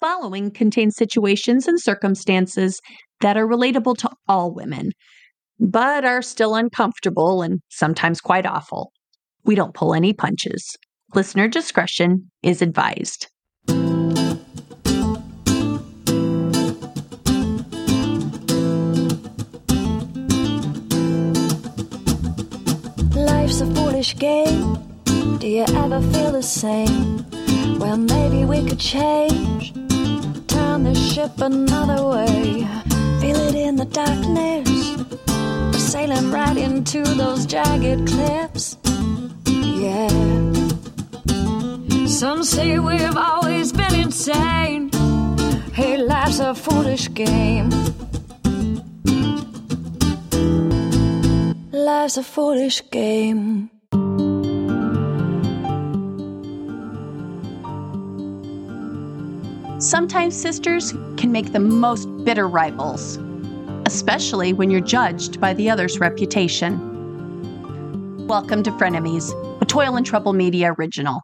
following contains situations and circumstances that are relatable to all women, but are still uncomfortable and sometimes quite awful. We don't pull any punches. Listener discretion is advised. Life's a foolish game. Do you ever feel the same? Well, maybe we could change. Turn the ship another way. Feel it in the darkness. We're sailing right into those jagged cliffs. Yeah. Some say we've always been insane. Hey, life's a foolish game. Life's a foolish game. Sometimes sisters can make the most bitter rivals, especially when you're judged by the other's reputation. Welcome to Frenemies, a Toil and Trouble Media original.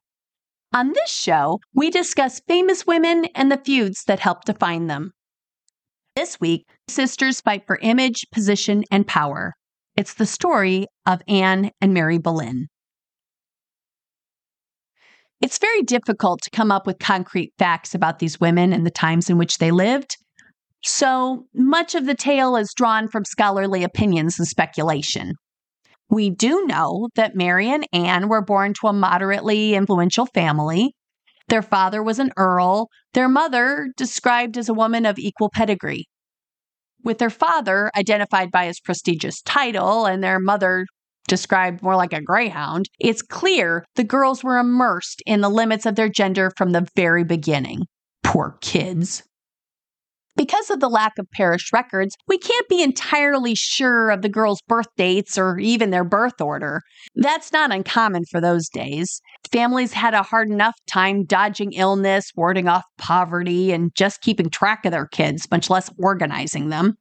On this show, we discuss famous women and the feuds that help define them. This week, sisters fight for image, position, and power. It's the story of Anne and Mary Boleyn. It's very difficult to come up with concrete facts about these women and the times in which they lived. So much of the tale is drawn from scholarly opinions and speculation. We do know that Mary and Anne were born to a moderately influential family. Their father was an earl, their mother described as a woman of equal pedigree. With their father identified by his prestigious title and their mother described more like a greyhound, it's clear the girls were immersed in the limits of their gender from the very beginning. Poor kids. Because of the lack of parish records, we can't be entirely sure of the girls' birth dates or even their birth order. That's not uncommon for those days. Families had a hard enough time dodging illness, warding off poverty, and just keeping track of their kids, much less organizing them.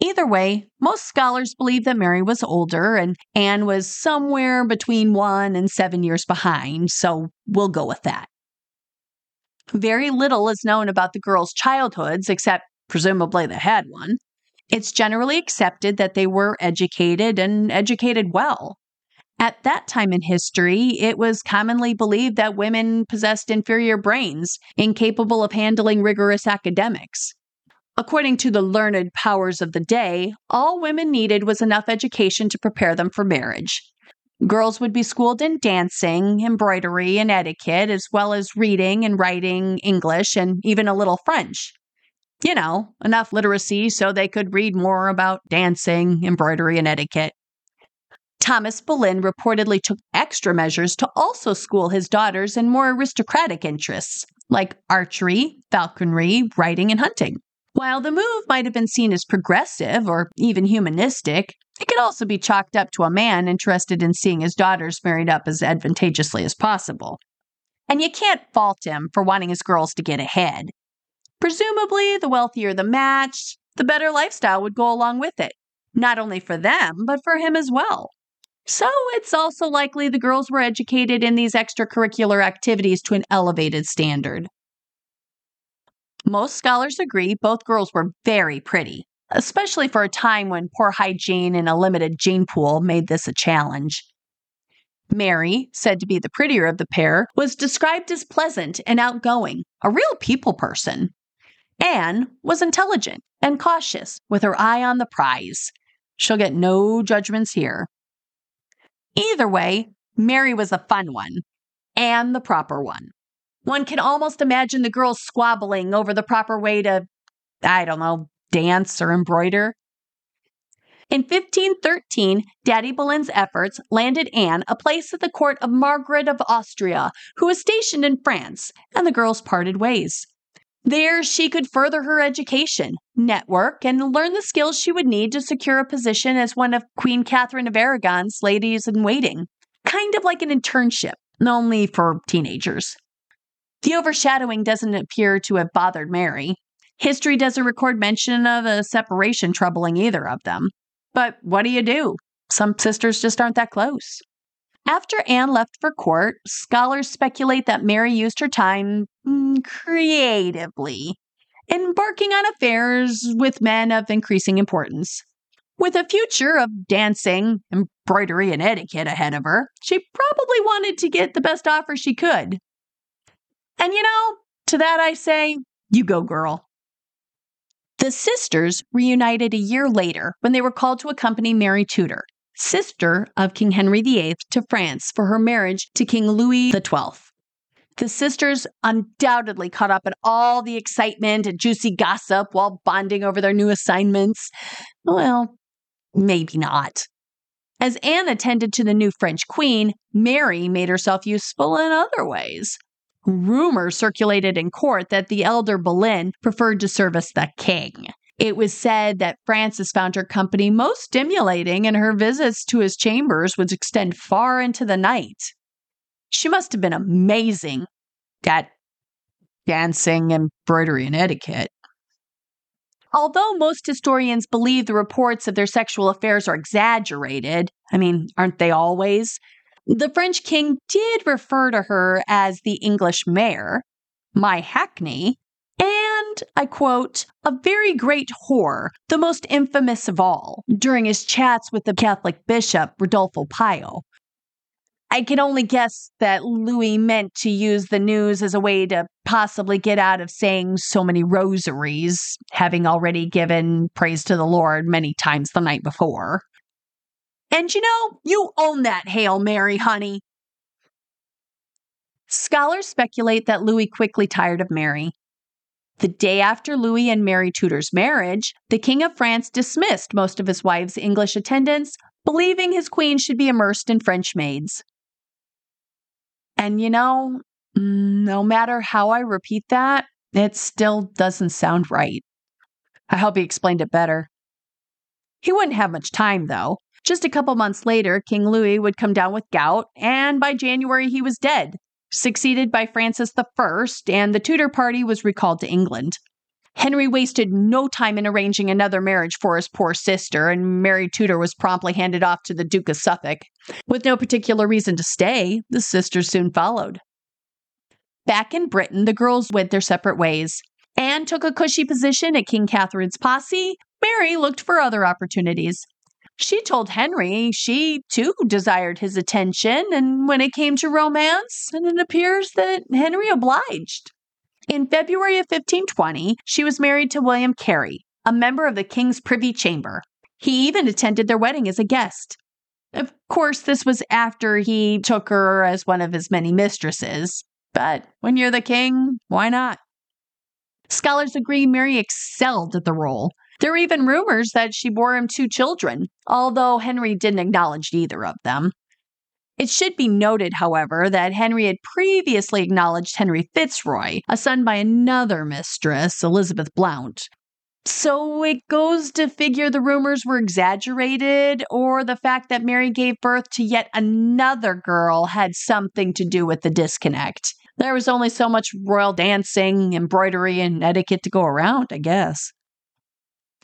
Either way, most scholars believe that Mary was older and Anne was somewhere between one and seven years behind, so we'll go with that. Very little is known about the girls' childhoods, except presumably they had one. It's generally accepted that they were educated and educated well. At that time in history, it was commonly believed that women possessed inferior brains, incapable of handling rigorous academics. According to the learned powers of the day, all women needed was enough education to prepare them for marriage. Girls would be schooled in dancing, embroidery, and etiquette, as well as reading and writing English and even a little French. You know, enough literacy so they could read more about dancing, embroidery, and etiquette. Thomas Boleyn reportedly took extra measures to also school his daughters in more aristocratic interests, like archery, falconry, riding, and hunting. While the move might have been seen as progressive or even humanistic, it could also be chalked up to a man interested in seeing his daughters married up as advantageously as possible. And you can't fault him for wanting his girls to get ahead. Presumably, the wealthier the match, the better lifestyle would go along with it, not only for them, but for him as well. So it's also likely the girls were educated in these extracurricular activities to an elevated standard. Most scholars agree both girls were very pretty, especially for a time when poor hygiene and a limited gene pool made this a challenge. Mary, said to be the prettier of the pair, was described as pleasant and outgoing, a real people person. Anne was intelligent and cautious, with her eye on the prize. She'll get no judgments here. Either way, Mary was a fun one, and the proper one. One can almost imagine the girls squabbling over the proper way to, I don't know, dance or embroider. In 1513, Daddy Boleyn's efforts landed Anne a place at the court of Margaret of Austria, who was stationed in France, and the girls parted ways. There, she could further her education, network, and learn the skills she would need to secure a position as one of Queen Catherine of Aragon's ladies in waiting. Kind of like an internship, only for teenagers. The overshadowing doesn't appear to have bothered Mary. History doesn't record mention of a separation troubling either of them. But what do you do? Some sisters just aren't that close. After Anne left for court, scholars speculate that Mary used her time mm, creatively, embarking on affairs with men of increasing importance. With a future of dancing, embroidery, and etiquette ahead of her, she probably wanted to get the best offer she could. And you know, to that I say, you go, girl. The sisters reunited a year later when they were called to accompany Mary Tudor, sister of King Henry VIII, to France for her marriage to King Louis XII. The sisters undoubtedly caught up in all the excitement and juicy gossip while bonding over their new assignments. Well, maybe not. As Anne attended to the new French queen, Mary made herself useful in other ways. Rumors circulated in court that the elder Boleyn preferred to service the king. It was said that Francis found her company most stimulating, and her visits to his chambers would extend far into the night. She must have been amazing at dancing, embroidery, and etiquette. Although most historians believe the reports of their sexual affairs are exaggerated, I mean, aren't they always? The French king did refer to her as the English mare, my hackney, and, I quote, a very great whore, the most infamous of all, during his chats with the Catholic bishop Rodolfo Pio. I can only guess that Louis meant to use the news as a way to possibly get out of saying so many rosaries, having already given praise to the Lord many times the night before. And you know, you own that Hail Mary, honey. Scholars speculate that Louis quickly tired of Mary the day after Louis and Mary Tudor's marriage, the King of France dismissed most of his wife's English attendants, believing his queen should be immersed in French maids. And you know, no matter how I repeat that, it still doesn't sound right. I hope he explained it better. He wouldn't have much time, though. Just a couple months later, King Louis would come down with gout, and by January he was dead, succeeded by Francis I, and the Tudor party was recalled to England. Henry wasted no time in arranging another marriage for his poor sister, and Mary Tudor was promptly handed off to the Duke of Suffolk. With no particular reason to stay, the sisters soon followed. Back in Britain, the girls went their separate ways. Anne took a cushy position at King Catherine's posse. Mary looked for other opportunities. She told Henry she too desired his attention, and when it came to romance, and it appears that Henry obliged. In February of 1520, she was married to William Carey, a member of the King's Privy Chamber. He even attended their wedding as a guest. Of course, this was after he took her as one of his many mistresses, but when you're the king, why not? Scholars agree Mary excelled at the role. There were even rumors that she bore him two children, although Henry didn't acknowledge either of them. It should be noted, however, that Henry had previously acknowledged Henry Fitzroy, a son by another mistress, Elizabeth Blount. So it goes to figure the rumors were exaggerated, or the fact that Mary gave birth to yet another girl had something to do with the disconnect. There was only so much royal dancing, embroidery, and etiquette to go around, I guess.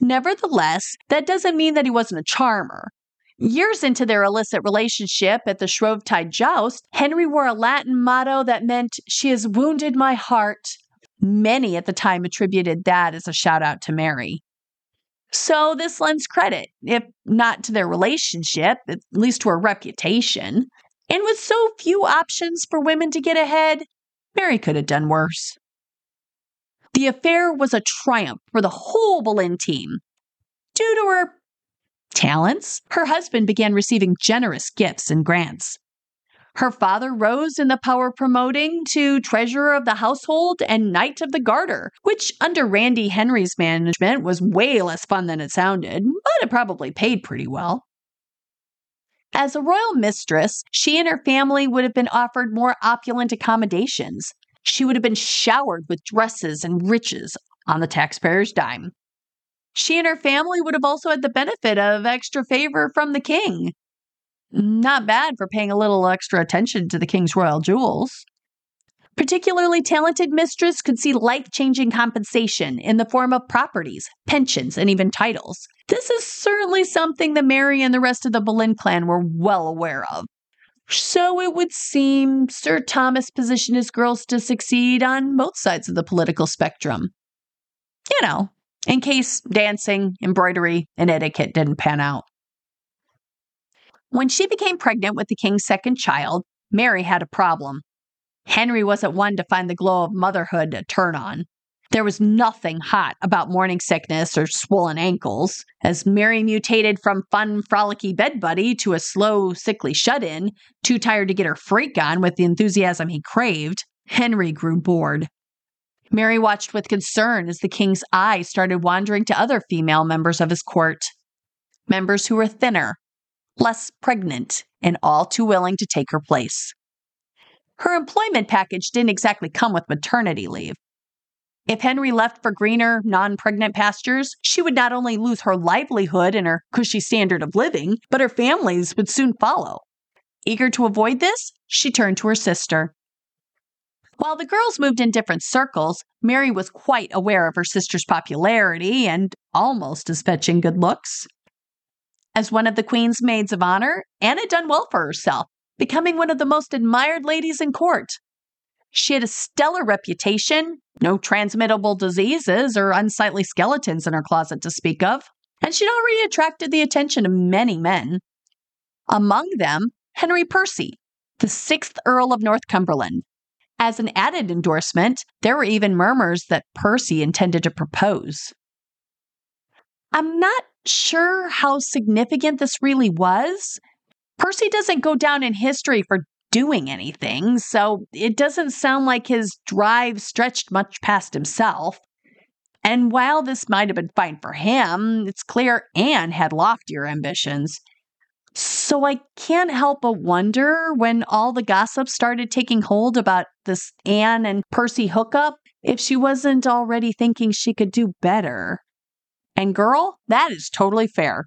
Nevertheless, that doesn't mean that he wasn't a charmer. Years into their illicit relationship at the Shrovetide joust, Henry wore a Latin motto that meant, She has wounded my heart. Many at the time attributed that as a shout out to Mary. So this lends credit, if not to their relationship, at least to her reputation. And with so few options for women to get ahead, Mary could have done worse. The affair was a triumph for the whole Boleyn team. Due to her talents, her husband began receiving generous gifts and grants. Her father rose in the power promoting to treasurer of the household and knight of the garter, which under Randy Henry's management was way less fun than it sounded, but it probably paid pretty well. As a royal mistress, she and her family would have been offered more opulent accommodations, she would have been showered with dresses and riches on the taxpayer's dime. She and her family would have also had the benefit of extra favor from the king. Not bad for paying a little extra attention to the king's royal jewels. Particularly talented mistress could see life changing compensation in the form of properties, pensions, and even titles. This is certainly something that Mary and the rest of the Boleyn clan were well aware of. So it would seem Sir Thomas positioned his girls to succeed on both sides of the political spectrum. You know, in case dancing, embroidery, and etiquette didn't pan out. When she became pregnant with the king's second child, Mary had a problem. Henry wasn't one to find the glow of motherhood a turn on. There was nothing hot about morning sickness or swollen ankles. As Mary mutated from fun, frolicky bed buddy to a slow, sickly shut in, too tired to get her freak on with the enthusiasm he craved, Henry grew bored. Mary watched with concern as the king's eye started wandering to other female members of his court. Members who were thinner, less pregnant, and all too willing to take her place. Her employment package didn't exactly come with maternity leave. If Henry left for greener, non pregnant pastures, she would not only lose her livelihood and her cushy standard of living, but her families would soon follow. Eager to avoid this, she turned to her sister. While the girls moved in different circles, Mary was quite aware of her sister's popularity and almost as fetching good looks. As one of the Queen's maids of honor, Anne had done well for herself, becoming one of the most admired ladies in court. She had a stellar reputation, no transmittable diseases or unsightly skeletons in her closet to speak of, and she'd already attracted the attention of many men. Among them, Henry Percy, the sixth Earl of Northumberland, as an added endorsement, there were even murmurs that Percy intended to propose. I'm not sure how significant this really was. Percy doesn't go down in history for doing anything, so it doesn't sound like his drive stretched much past himself. And while this might have been fine for him, it's clear Anne had loftier ambitions. So I can't help but wonder when all the gossip started taking hold about this Anne and Percy hookup if she wasn't already thinking she could do better. And girl, that is totally fair.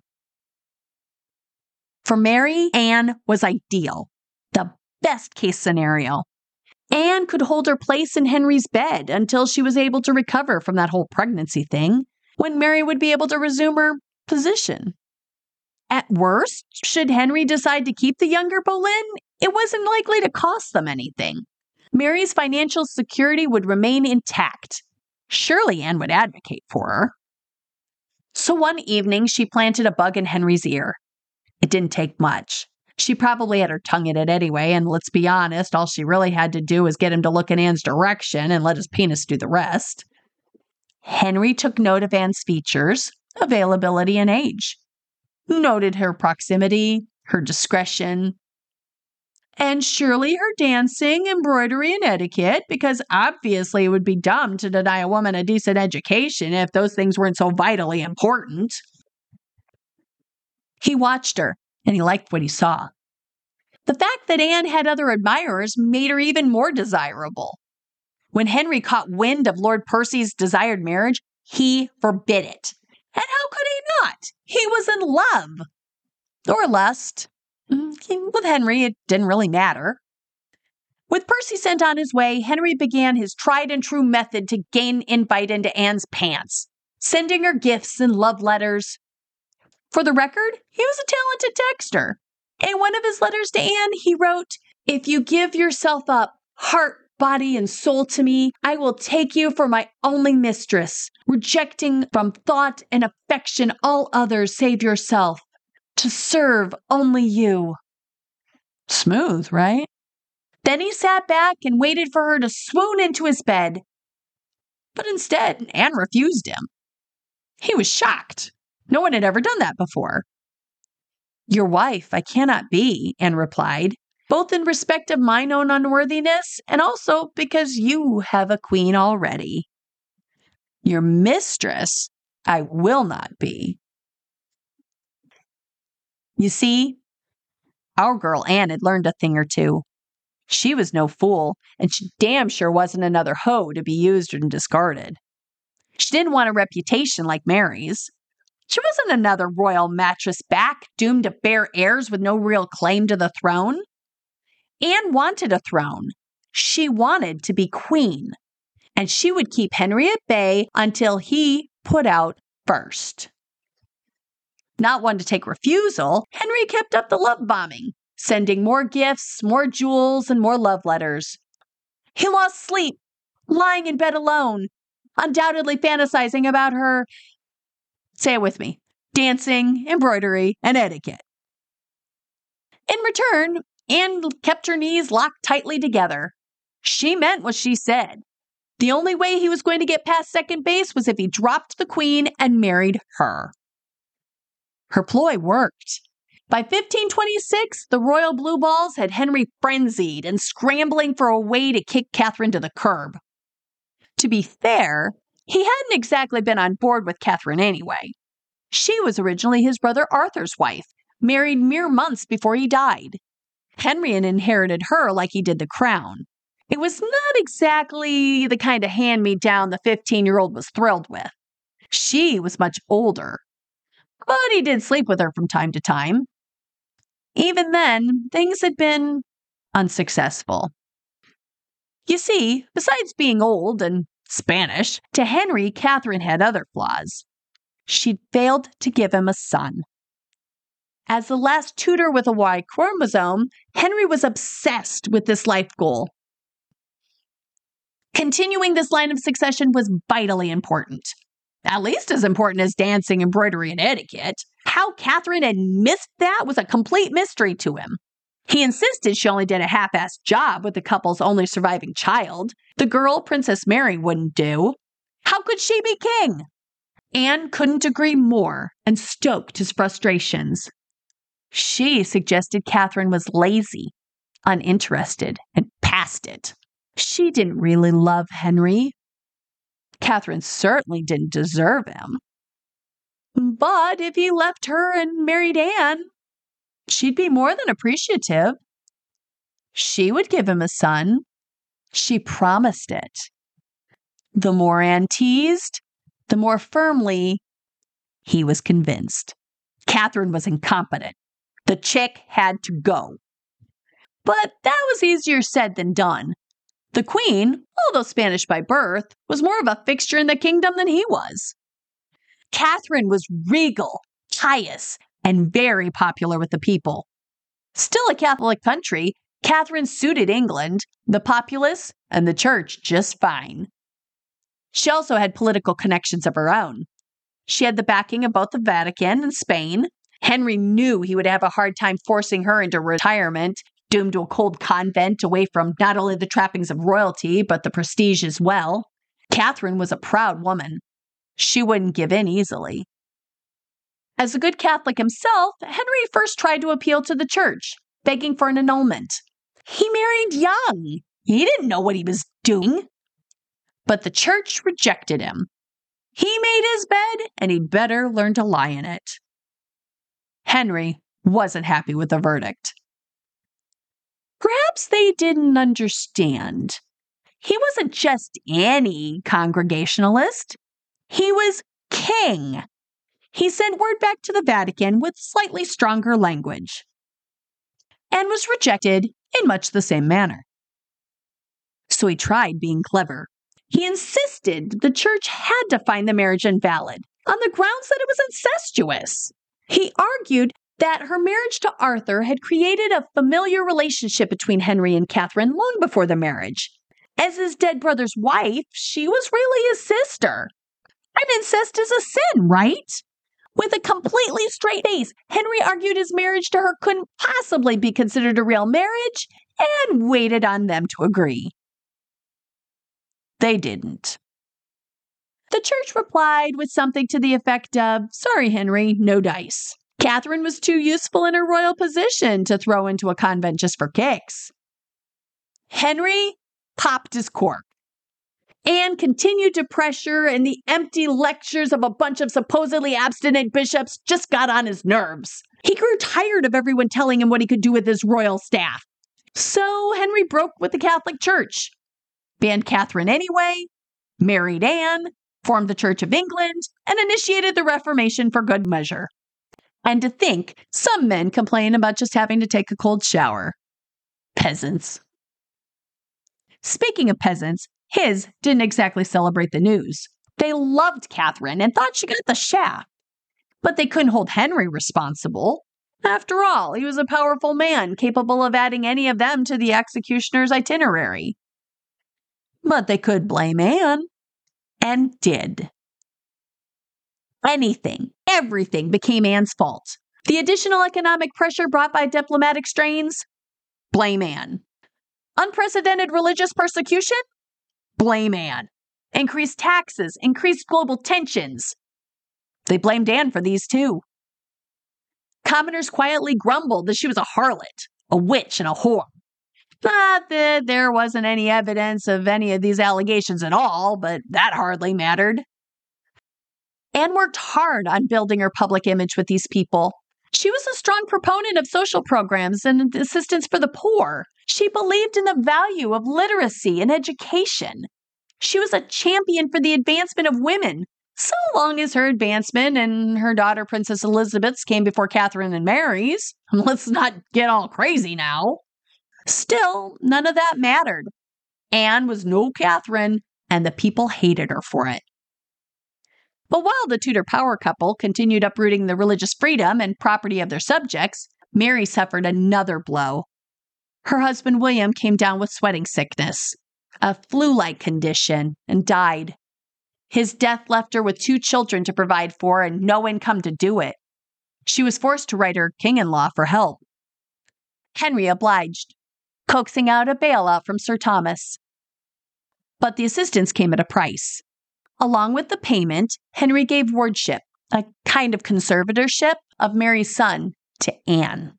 For Mary, Anne was ideal, best case scenario. Anne could hold her place in Henry's bed until she was able to recover from that whole pregnancy thing, when Mary would be able to resume her position. At worst, should Henry decide to keep the younger Boleyn, it wasn't likely to cost them anything. Mary's financial security would remain intact. Surely Anne would advocate for her. So one evening, she planted a bug in Henry's ear. It didn't take much. She probably had her tongue in it anyway, and let's be honest, all she really had to do was get him to look in Anne's direction and let his penis do the rest. Henry took note of Anne's features, availability, and age noted her proximity, her discretion, and surely her dancing, embroidery, and etiquette, because obviously it would be dumb to deny a woman a decent education if those things weren't so vitally important. He watched her, and he liked what he saw. The fact that Anne had other admirers made her even more desirable. When Henry caught wind of Lord Percy's desired marriage, he forbid it. And how could he not? He was in love. Or lust. Mm, with Henry, it didn't really matter. With Percy sent on his way, Henry began his tried and true method to gain invite into Anne's pants, sending her gifts and love letters. For the record, he was a talented texter. In one of his letters to Anne, he wrote, If you give yourself up, heart, body, and soul to me, I will take you for my only mistress, rejecting from thought and affection all others save yourself, to serve only you. Smooth, right? Then he sat back and waited for her to swoon into his bed. But instead, Anne refused him. He was shocked. No one had ever done that before. Your wife I cannot be, Anne replied, both in respect of mine own unworthiness and also because you have a queen already. Your mistress I will not be. You see, our girl Anne had learned a thing or two. She was no fool, and she damn sure wasn't another hoe to be used and discarded. She didn't want a reputation like Mary's. She wasn't another royal mattress back doomed to bear heirs with no real claim to the throne. Anne wanted a throne. She wanted to be queen. And she would keep Henry at bay until he put out first. Not one to take refusal, Henry kept up the love bombing, sending more gifts, more jewels, and more love letters. He lost sleep, lying in bed alone, undoubtedly fantasizing about her. Say it with me dancing, embroidery, and etiquette. In return, Anne kept her knees locked tightly together. She meant what she said. The only way he was going to get past second base was if he dropped the queen and married her. Her ploy worked. By 1526, the royal blue balls had Henry frenzied and scrambling for a way to kick Catherine to the curb. To be fair, he hadn't exactly been on board with Catherine anyway. She was originally his brother Arthur's wife, married mere months before he died. Henry had inherited her like he did the crown. It was not exactly the kind of hand me down the 15 year old was thrilled with. She was much older, but he did sleep with her from time to time. Even then, things had been unsuccessful. You see, besides being old and Spanish, to Henry, Catherine had other flaws. She'd failed to give him a son. As the last Tudor with a Y chromosome, Henry was obsessed with this life goal. Continuing this line of succession was vitally important. At least as important as dancing, embroidery, and etiquette. How Catherine had missed that was a complete mystery to him. He insisted she only did a half assed job with the couple's only surviving child. The girl Princess Mary wouldn't do. How could she be king? Anne couldn't agree more and stoked his frustrations. She suggested Catherine was lazy, uninterested, and past it. She didn't really love Henry. Catherine certainly didn't deserve him. But if he left her and married Anne, she'd be more than appreciative. She would give him a son. She promised it. The more Anne teased, the more firmly he was convinced. Catherine was incompetent. The chick had to go. But that was easier said than done. The queen, although Spanish by birth, was more of a fixture in the kingdom than he was. Catherine was regal, pious, and very popular with the people. Still a Catholic country, Catherine suited England, the populace, and the church just fine. She also had political connections of her own. She had the backing of both the Vatican and Spain. Henry knew he would have a hard time forcing her into retirement, doomed to a cold convent away from not only the trappings of royalty, but the prestige as well. Catherine was a proud woman. She wouldn't give in easily. As a good Catholic himself, Henry first tried to appeal to the church, begging for an annulment. He married young. He didn't know what he was doing but the church rejected him. He made his bed, and he'd better learn to lie in it. Henry wasn't happy with the verdict. Perhaps they didn't understand. He wasn't just any Congregationalist, he was king. He sent word back to the Vatican with slightly stronger language and was rejected in much the same manner. So he tried being clever. He insisted the church had to find the marriage invalid on the grounds that it was incestuous. He argued that her marriage to Arthur had created a familiar relationship between Henry and Catherine long before the marriage. As his dead brother's wife, she was really his sister. And incest is a sin, right? With a completely straight face, Henry argued his marriage to her couldn't possibly be considered a real marriage and waited on them to agree. They didn't. The church replied with something to the effect of Sorry, Henry, no dice. Catherine was too useful in her royal position to throw into a convent just for kicks. Henry popped his cork. Anne continued to pressure, and the empty lectures of a bunch of supposedly abstinent bishops just got on his nerves. He grew tired of everyone telling him what he could do with his royal staff. So Henry broke with the Catholic Church banned Catherine anyway, married Anne, formed the Church of England, and initiated the Reformation for good measure. And to think some men complain about just having to take a cold shower. Peasants. Speaking of peasants, his didn't exactly celebrate the news. They loved Catherine and thought she got the shaft. But they couldn't hold Henry responsible. After all, he was a powerful man, capable of adding any of them to the executioner's itinerary. But they could blame Anne, and did. Anything, everything became Anne's fault. The additional economic pressure brought by diplomatic strains? Blame Anne. Unprecedented religious persecution? Blame Anne. Increased taxes, increased global tensions. They blamed Anne for these too. Commoners quietly grumbled that she was a harlot, a witch, and a whore. Not that there wasn't any evidence of any of these allegations at all, but that hardly mattered. Anne worked hard on building her public image with these people. She was a strong proponent of social programs and assistance for the poor. She believed in the value of literacy and education. She was a champion for the advancement of women, so long as her advancement and her daughter Princess Elizabeth's came before Catherine and Mary's. Let's not get all crazy now. Still, none of that mattered. Anne was no Catherine, and the people hated her for it. But while the Tudor power couple continued uprooting the religious freedom and property of their subjects, Mary suffered another blow. Her husband William came down with sweating sickness, a flu like condition, and died. His death left her with two children to provide for and no income to do it. She was forced to write her king in law for help. Henry obliged, coaxing out a bailout from Sir Thomas. But the assistance came at a price. Along with the payment, Henry gave wardship, a kind of conservatorship of Mary's son, to Anne.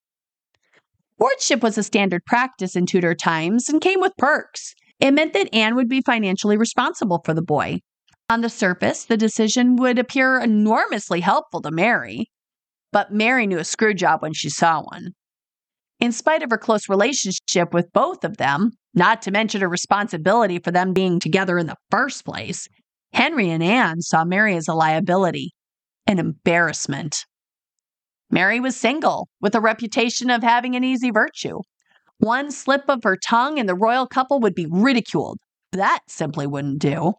Wardship was a standard practice in Tudor times and came with perks. It meant that Anne would be financially responsible for the boy. On the surface, the decision would appear enormously helpful to Mary, but Mary knew a screw job when she saw one. In spite of her close relationship with both of them, not to mention her responsibility for them being together in the first place, Henry and Anne saw Mary as a liability, an embarrassment. Mary was single, with a reputation of having an easy virtue. One slip of her tongue and the royal couple would be ridiculed. That simply wouldn't do.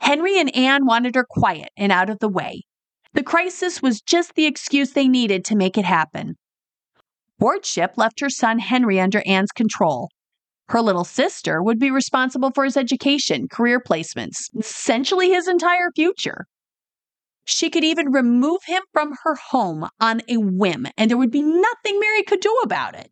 Henry and Anne wanted her quiet and out of the way. The crisis was just the excuse they needed to make it happen. Wardship left her son Henry under Anne's control, her little sister would be responsible for his education, career placements, essentially his entire future. She could even remove him from her home on a whim, and there would be nothing Mary could do about it.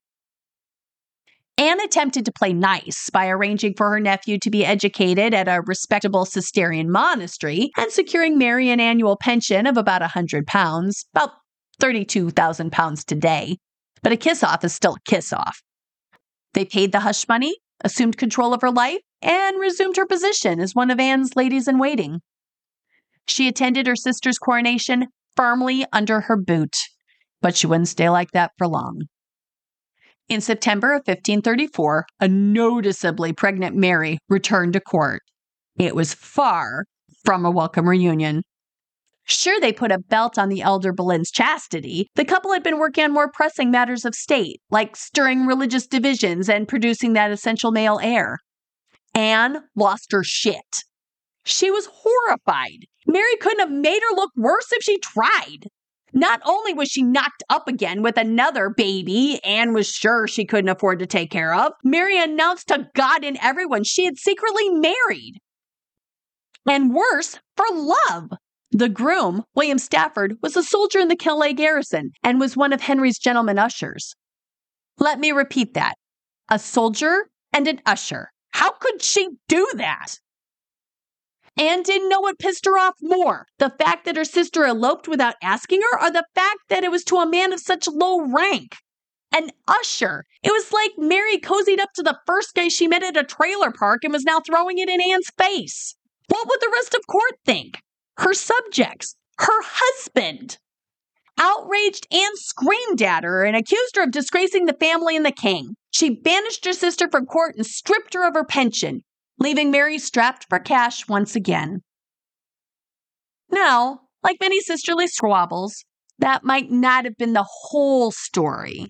Anne attempted to play nice by arranging for her nephew to be educated at a respectable Cistercian monastery and securing Mary an annual pension of about a hundred pounds, about thirty-two thousand pounds today. But a kiss off is still a kiss off. They paid the hush money, assumed control of her life, and resumed her position as one of Anne's ladies in waiting. She attended her sister's coronation firmly under her boot, but she wouldn't stay like that for long. In September of 1534, a noticeably pregnant Mary returned to court. It was far from a welcome reunion. Sure, they put a belt on the elder Boleyn's chastity. The couple had been working on more pressing matters of state, like stirring religious divisions and producing that essential male heir. Anne lost her shit. She was horrified. Mary couldn't have made her look worse if she tried. Not only was she knocked up again with another baby Anne was sure she couldn't afford to take care of, Mary announced to God and everyone she had secretly married. And worse, for love. The groom, William Stafford, was a soldier in the Calais garrison and was one of Henry's gentlemen ushers. Let me repeat that a soldier and an usher. How could she do that? Anne didn't know what pissed her off more the fact that her sister eloped without asking her, or the fact that it was to a man of such low rank. An usher. It was like Mary cozied up to the first guy she met at a trailer park and was now throwing it in Anne's face. What would the rest of court think? Her subjects, her husband. Outraged, Anne screamed at her and accused her of disgracing the family and the king. She banished her sister from court and stripped her of her pension, leaving Mary strapped for cash once again. Now, like many sisterly squabbles, that might not have been the whole story.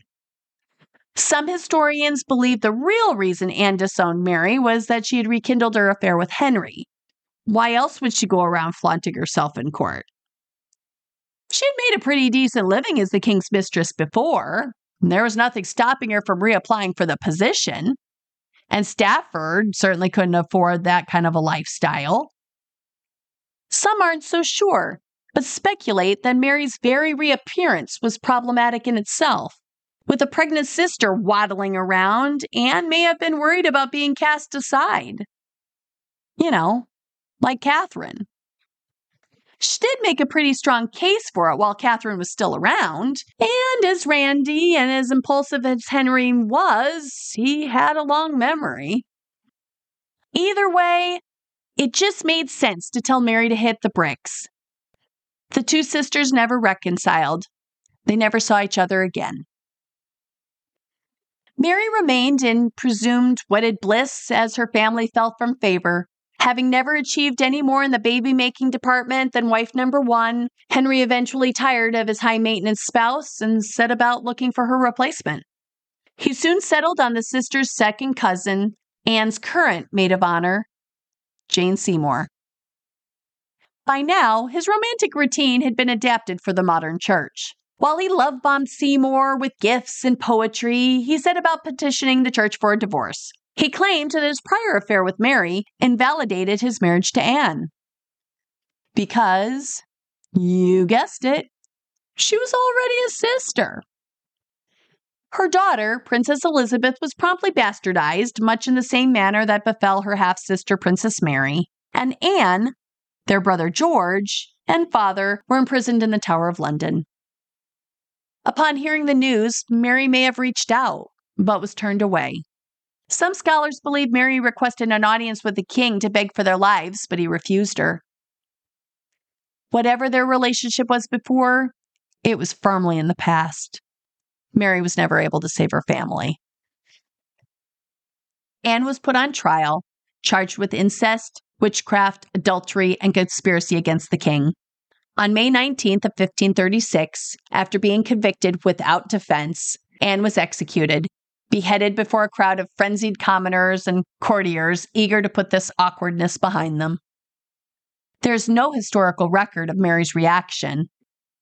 Some historians believe the real reason Anne disowned Mary was that she had rekindled her affair with Henry. Why else would she go around flaunting herself in court? She had made a pretty decent living as the king's mistress before. There was nothing stopping her from reapplying for the position. And Stafford certainly couldn't afford that kind of a lifestyle. Some aren't so sure, but speculate that Mary's very reappearance was problematic in itself. With a pregnant sister waddling around, Anne may have been worried about being cast aside. You know, like Catherine. She did make a pretty strong case for it while Catherine was still around. And as randy and as impulsive as Henry was, he had a long memory. Either way, it just made sense to tell Mary to hit the bricks. The two sisters never reconciled. They never saw each other again. Mary remained in presumed wedded bliss as her family fell from favor. Having never achieved any more in the baby making department than wife number one, Henry eventually tired of his high maintenance spouse and set about looking for her replacement. He soon settled on the sister's second cousin, Anne's current maid of honor, Jane Seymour. By now, his romantic routine had been adapted for the modern church. While he love bombed Seymour with gifts and poetry, he set about petitioning the church for a divorce. He claimed that his prior affair with Mary invalidated his marriage to Anne. Because, you guessed it, she was already a sister. Her daughter, Princess Elizabeth, was promptly bastardized, much in the same manner that befell her half sister, Princess Mary. And Anne, their brother George, and father were imprisoned in the Tower of London. Upon hearing the news, Mary may have reached out, but was turned away. Some scholars believe Mary requested an audience with the king to beg for their lives, but he refused her. Whatever their relationship was before, it was firmly in the past. Mary was never able to save her family. Anne was put on trial, charged with incest, witchcraft, adultery, and conspiracy against the king. On May 19th of 1536, after being convicted without defense, Anne was executed beheaded before a crowd of frenzied commoners and courtiers eager to put this awkwardness behind them. There's no historical record of Mary's reaction,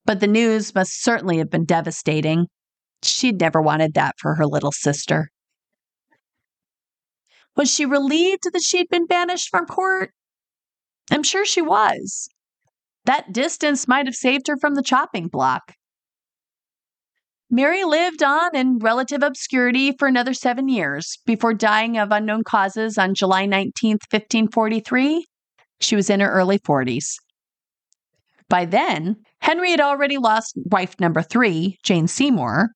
but the news must certainly have been devastating. She'd never wanted that for her little sister. Was she relieved that she'd been banished from court? I'm sure she was. That distance might have saved her from the chopping block. Mary lived on in relative obscurity for another seven years before dying of unknown causes on July 19, 1543. She was in her early 40s. By then, Henry had already lost wife number three, Jane Seymour,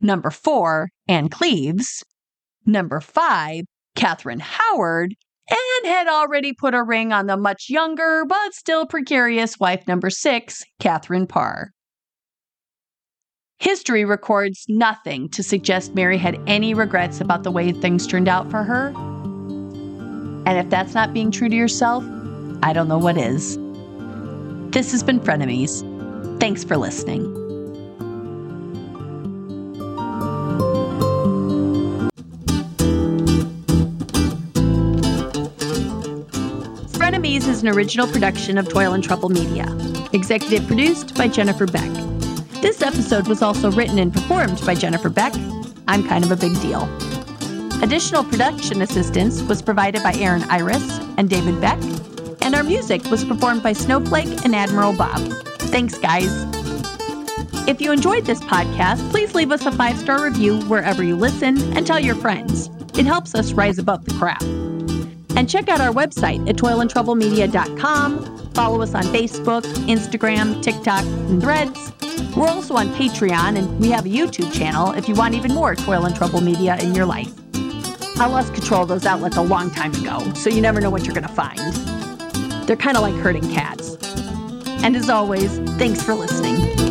number four, Anne Cleves, number five, Catherine Howard, and had already put a ring on the much younger but still precarious wife number six, Catherine Parr. History records nothing to suggest Mary had any regrets about the way things turned out for her. And if that's not being true to yourself, I don't know what is. This has been Frenemies. Thanks for listening. Frenemies is an original production of Toil and Trouble Media. Executive produced by Jennifer Beck. This episode was also written and performed by Jennifer Beck. I'm kind of a big deal. Additional production assistance was provided by Erin Iris and David Beck, and our music was performed by Snowflake and Admiral Bob. Thanks, guys. If you enjoyed this podcast, please leave us a five star review wherever you listen and tell your friends. It helps us rise above the crowd. And check out our website at toilandtroublemedia.com. Follow us on Facebook, Instagram, TikTok, and Threads. We're also on Patreon and we have a YouTube channel if you want even more Toil and Trouble media in your life. I lost control of those outlets a long time ago, so you never know what you're going to find. They're kind of like herding cats. And as always, thanks for listening.